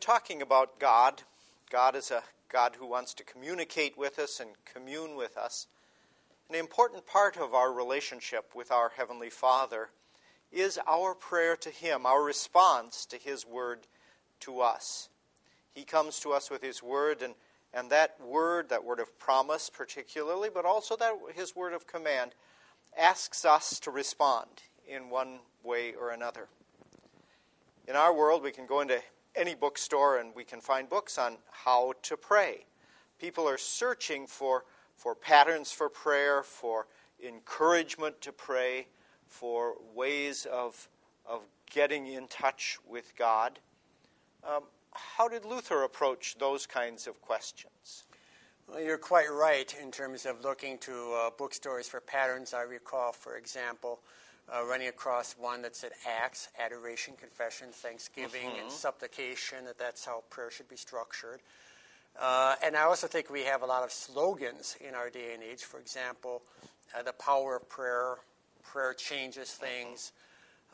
talking about God. God is a God who wants to communicate with us and commune with us. An important part of our relationship with our Heavenly Father is our prayer to Him, our response to His Word to us. He comes to us with His Word, and, and that Word, that word of promise particularly, but also that His Word of command, asks us to respond in one way or another. In our world, we can go into any bookstore and we can find books on how to pray. People are searching for, for patterns for prayer, for encouragement to pray, for ways of, of getting in touch with God. Um, how did Luther approach those kinds of questions? Well, you're quite right in terms of looking to uh, bookstores for patterns. I recall, for example, uh, running across one that said Acts, adoration, confession, thanksgiving, mm-hmm. and supplication, that that's how prayer should be structured. Uh, and I also think we have a lot of slogans in our day and age. For example, uh, the power of prayer, prayer changes things,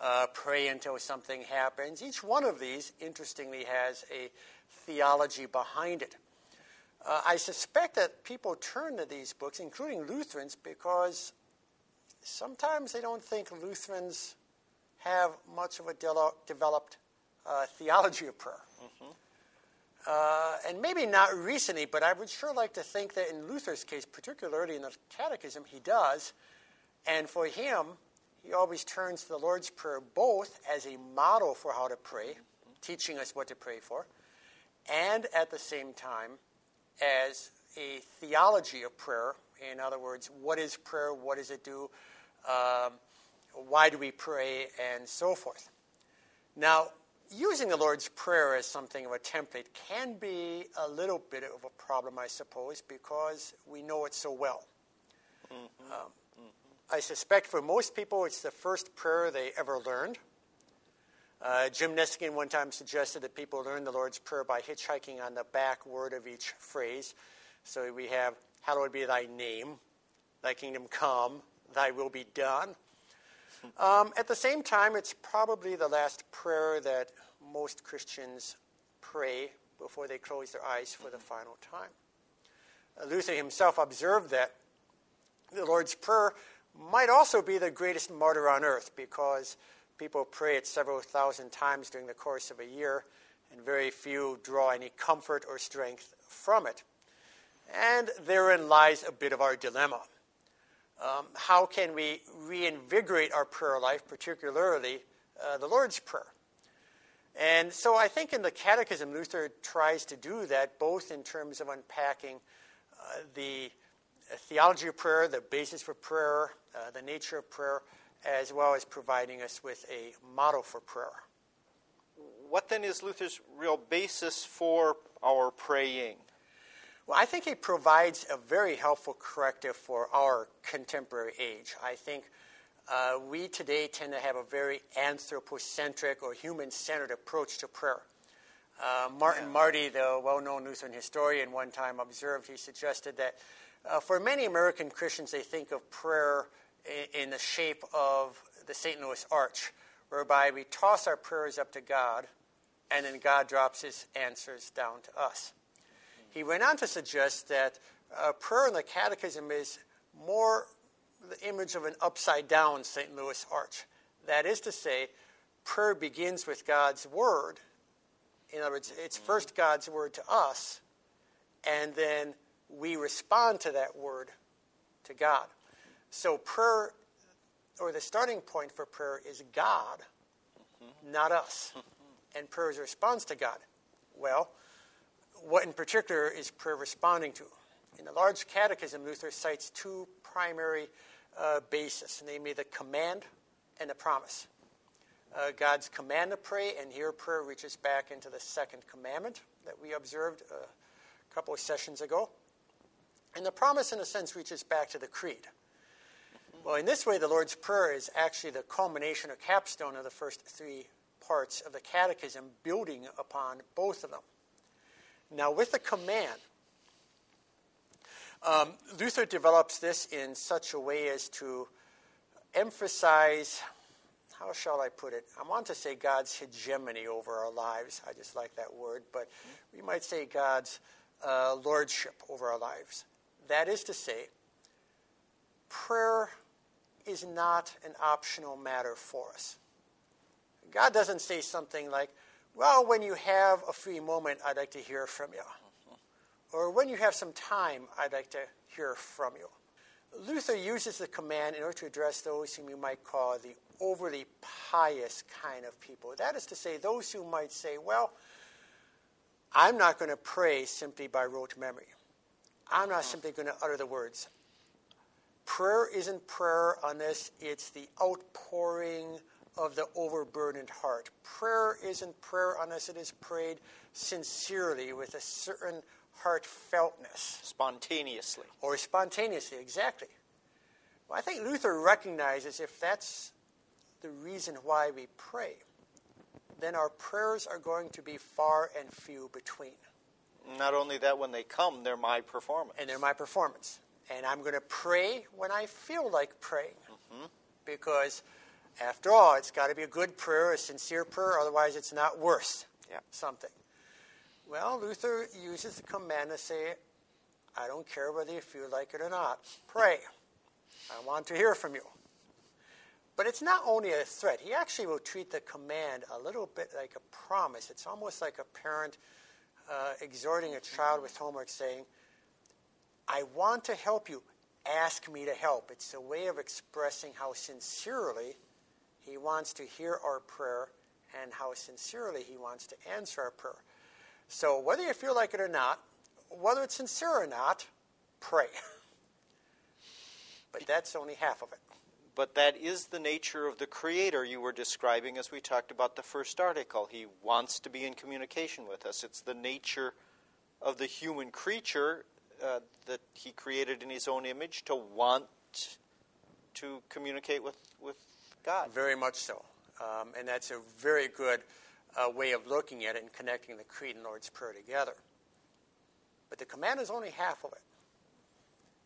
uh, pray until something happens. Each one of these, interestingly, has a theology behind it. Uh, I suspect that people turn to these books, including Lutherans, because sometimes they don't think Lutherans have much of a de- developed uh, theology of prayer. Mm-hmm. Uh, and maybe not recently, but I would sure like to think that in Luther's case, particularly in the Catechism, he does. And for him, he always turns to the Lord's Prayer both as a model for how to pray, mm-hmm. teaching us what to pray for, and at the same time as a theology of prayer. In other words, what is prayer? What does it do? Um, why do we pray, and so forth. Now, using the Lord's Prayer as something of a template can be a little bit of a problem, I suppose, because we know it so well. Mm-hmm. Um. I suspect for most people it's the first prayer they ever learned. Uh, Jim Nestingen one time suggested that people learn the Lord's Prayer by hitchhiking on the back word of each phrase. So we have, Hallowed be thy name, thy kingdom come, thy will be done. Um, at the same time, it's probably the last prayer that most Christians pray before they close their eyes for the final time. Uh, Luther himself observed that the Lord's Prayer might also be the greatest martyr on earth because people pray it several thousand times during the course of a year, and very few draw any comfort or strength from it. And therein lies a bit of our dilemma. Um, how can we reinvigorate our prayer life, particularly uh, the Lord's Prayer? And so I think in the Catechism, Luther tries to do that both in terms of unpacking uh, the theology of prayer, the basis for prayer, uh, the nature of prayer, as well as providing us with a model for prayer. What then is Luther's real basis for our praying? Well, I think it provides a very helpful corrective for our contemporary age. I think uh, we today tend to have a very anthropocentric or human centered approach to prayer. Uh, Martin yeah. Marty, the well known Lutheran historian, one time observed, he suggested that uh, for many American Christians, they think of prayer in, in the shape of the St. Louis Arch, whereby we toss our prayers up to God and then God drops his answers down to us. He went on to suggest that uh, prayer in the Catechism is more the image of an upside down St. Louis arch. That is to say, prayer begins with God's word. In other words, it's first God's word to us, and then we respond to that word to God. So, prayer, or the starting point for prayer, is God, mm-hmm. not us. And prayer is a response to God. Well, what in particular is prayer responding to? In the large catechism, Luther cites two primary uh, bases, namely the command and the promise. Uh, God's command to pray, and here prayer reaches back into the second commandment that we observed uh, a couple of sessions ago. And the promise, in a sense, reaches back to the creed. Well, in this way, the Lord's Prayer is actually the culmination or capstone of the first three parts of the catechism, building upon both of them. Now, with the command, um, Luther develops this in such a way as to emphasize, how shall I put it? I want to say God's hegemony over our lives. I just like that word, but we might say God's uh, lordship over our lives. That is to say, prayer is not an optional matter for us. God doesn't say something like, Well, when you have a free moment, I'd like to hear from you. Or when you have some time, I'd like to hear from you. Luther uses the command in order to address those whom you might call the overly pious kind of people. That is to say, those who might say, Well, I'm not going to pray simply by rote memory. I'm not simply going to utter the words. Prayer isn't prayer unless it's the outpouring of the overburdened heart. Prayer isn't prayer unless it is prayed sincerely with a certain heartfeltness. Spontaneously. Or spontaneously, exactly. Well, I think Luther recognizes if that's the reason why we pray, then our prayers are going to be far and few between. Not only that, when they come, they're my performance. And they're my performance. And I'm going to pray when I feel like praying. Mm-hmm. Because, after all, it's got to be a good prayer, a sincere prayer, otherwise, it's not worth yeah. something. Well, Luther uses the command to say, I don't care whether you feel like it or not. Pray. I want to hear from you. But it's not only a threat. He actually will treat the command a little bit like a promise. It's almost like a parent uh, exhorting a child with homework saying, I want to help you. Ask me to help. It's a way of expressing how sincerely he wants to hear our prayer and how sincerely he wants to answer our prayer. So, whether you feel like it or not, whether it's sincere or not, pray. but that's only half of it. But that is the nature of the Creator you were describing as we talked about the first article. He wants to be in communication with us. It's the nature of the human creature uh, that He created in His own image to want to communicate with, with God. Very much so. Um, and that's a very good uh, way of looking at it and connecting the Creed and Lord's Prayer together. But the command is only half of it.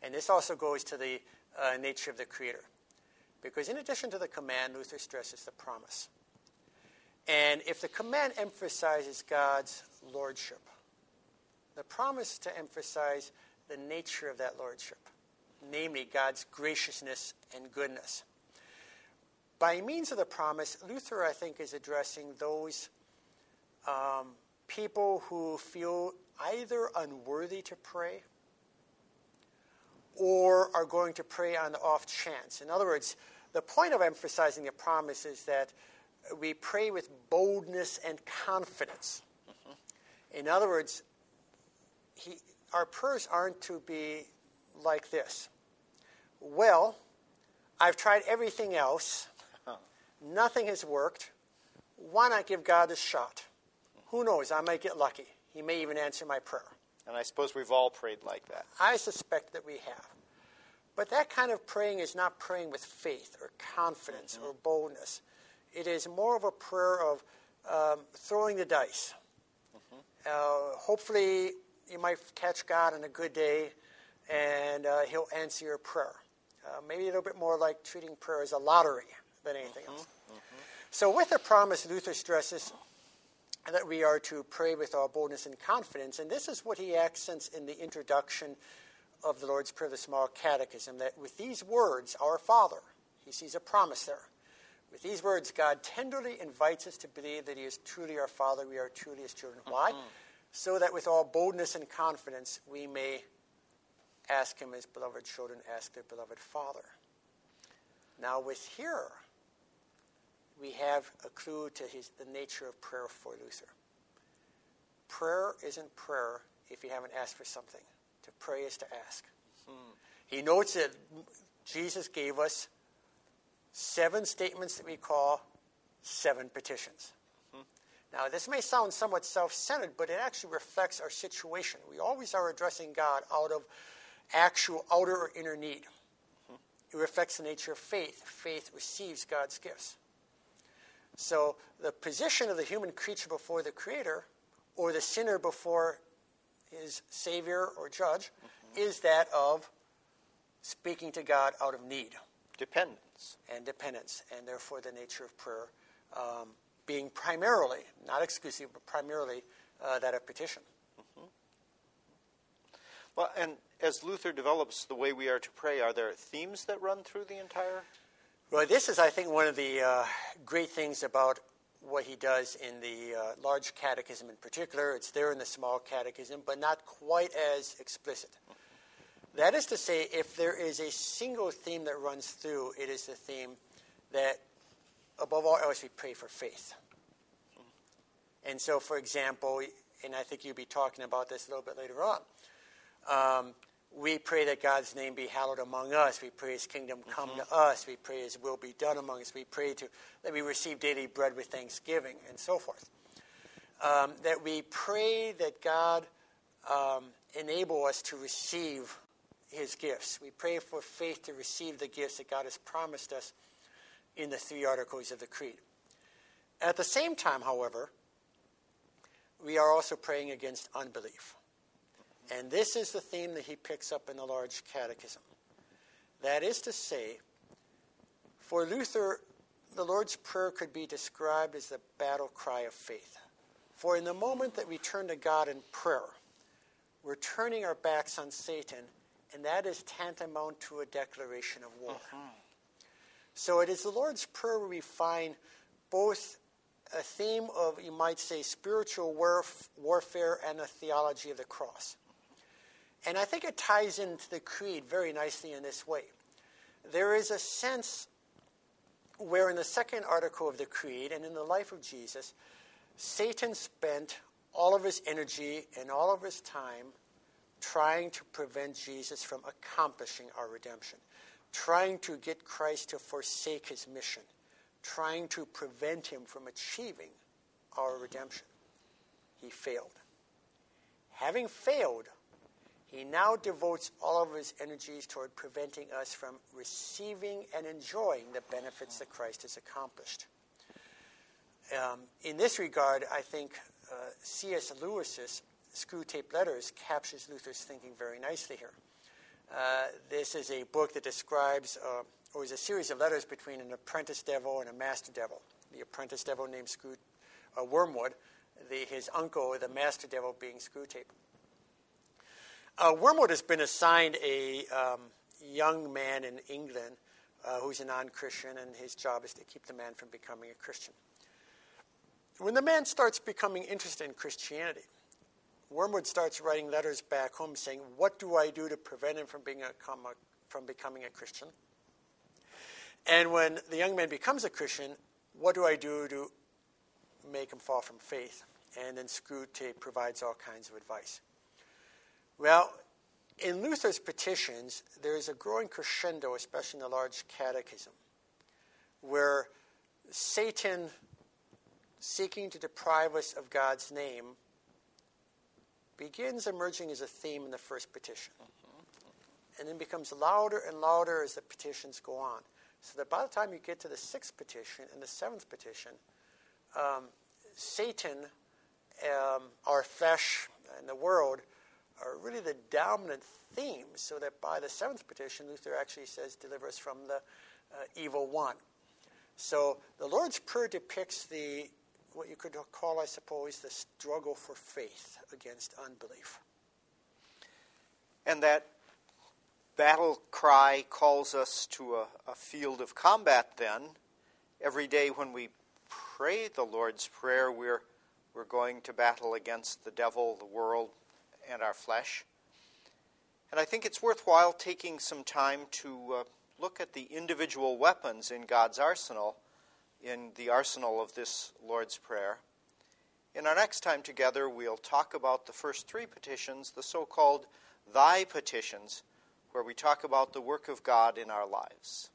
And this also goes to the uh, nature of the Creator. Because in addition to the command, Luther stresses the promise. And if the command emphasizes God's lordship, the promise is to emphasize the nature of that lordship, namely God's graciousness and goodness. By means of the promise, Luther, I think, is addressing those um, people who feel either unworthy to pray or are going to pray on the off chance. In other words, the point of emphasizing the promise is that we pray with boldness and confidence. Mm-hmm. In other words, he, our prayers aren't to be like this. Well, I've tried everything else. Nothing has worked. Why not give God a shot? Who knows? I might get lucky. He may even answer my prayer. And I suppose we've all prayed like that. I suspect that we have. But that kind of praying is not praying with faith or confidence mm-hmm. or boldness. It is more of a prayer of um, throwing the dice. Mm-hmm. Uh, hopefully, you might catch God on a good day and uh, He'll answer your prayer. Uh, maybe a little bit more like treating prayer as a lottery than anything else. So, with the promise, Luther stresses that we are to pray with all boldness and confidence. And this is what he accents in the introduction of the Lord's Prayer, the Small Catechism, that with these words, Our Father, he sees a promise there. With these words, God tenderly invites us to believe that He is truly our Father, we are truly His children. Why? Mm-hmm. So that with all boldness and confidence we may ask Him as beloved children ask their beloved Father. Now, with here, we have a clue to his, the nature of prayer for Luther. Prayer isn't prayer if you haven't asked for something. To pray is to ask. Hmm. He notes that Jesus gave us seven statements that we call seven petitions. Hmm. Now, this may sound somewhat self centered, but it actually reflects our situation. We always are addressing God out of actual outer or inner need. Hmm. It reflects the nature of faith. Faith receives God's gifts. So, the position of the human creature before the Creator, or the sinner before his Savior or Judge, mm-hmm. is that of speaking to God out of need. dependence. And dependence, and therefore the nature of prayer um, being primarily, not exclusively, but primarily uh, that of petition. Mm-hmm. Well, and as Luther develops the way we are to pray, are there themes that run through the entire? Well, this is, I think, one of the uh, great things about what he does in the uh, large catechism in particular. It's there in the small catechism, but not quite as explicit. That is to say, if there is a single theme that runs through, it is the theme that, above all else, we pray for faith. And so, for example, and I think you'll be talking about this a little bit later on, um, we pray that God's name be hallowed among us. We pray His kingdom come mm-hmm. to us. We pray His will be done among us. We pray to that we receive daily bread with thanksgiving, and so forth. Um, that we pray that God um, enable us to receive His gifts. We pray for faith to receive the gifts that God has promised us in the three articles of the Creed. At the same time, however, we are also praying against unbelief. And this is the theme that he picks up in the large catechism. That is to say, for Luther, the Lord's Prayer could be described as the battle cry of faith. For in the moment that we turn to God in prayer, we're turning our backs on Satan, and that is tantamount to a declaration of war. Uh-huh. So it is the Lord's Prayer where we find both a theme of, you might say, spiritual warf- warfare and a theology of the cross. And I think it ties into the creed very nicely in this way. There is a sense where, in the second article of the creed and in the life of Jesus, Satan spent all of his energy and all of his time trying to prevent Jesus from accomplishing our redemption, trying to get Christ to forsake his mission, trying to prevent him from achieving our redemption. He failed. Having failed, he now devotes all of his energies toward preventing us from receiving and enjoying the benefits that Christ has accomplished. Um, in this regard, I think uh, C.S. Lewis's Screwtape Letters captures Luther's thinking very nicely here. Uh, this is a book that describes, uh, or is a series of letters between an apprentice devil and a master devil. The apprentice devil named Screw, uh, Wormwood, the, his uncle, the master devil, being Screwtape. Uh, Wormwood has been assigned a um, young man in England uh, who's a non Christian, and his job is to keep the man from becoming a Christian. When the man starts becoming interested in Christianity, Wormwood starts writing letters back home saying, What do I do to prevent him from, being a, from becoming a Christian? And when the young man becomes a Christian, what do I do to make him fall from faith? And then Screwtape provides all kinds of advice. Well, in Luther's petitions, there is a growing crescendo, especially in the large catechism, where Satan, seeking to deprive us of God's name, begins emerging as a theme in the first petition. And then becomes louder and louder as the petitions go on. So that by the time you get to the sixth petition and the seventh petition, um, Satan, um, our flesh, and the world are really the dominant themes, so that by the seventh petition, Luther actually says, deliver us from the uh, evil one. So the Lord's Prayer depicts the what you could call, I suppose, the struggle for faith against unbelief. And that battle cry calls us to a, a field of combat then. Every day when we pray the Lord's Prayer, we're, we're going to battle against the devil, the world, and our flesh. And I think it's worthwhile taking some time to uh, look at the individual weapons in God's arsenal, in the arsenal of this Lord's Prayer. In our next time together, we'll talk about the first three petitions, the so called Thy petitions, where we talk about the work of God in our lives.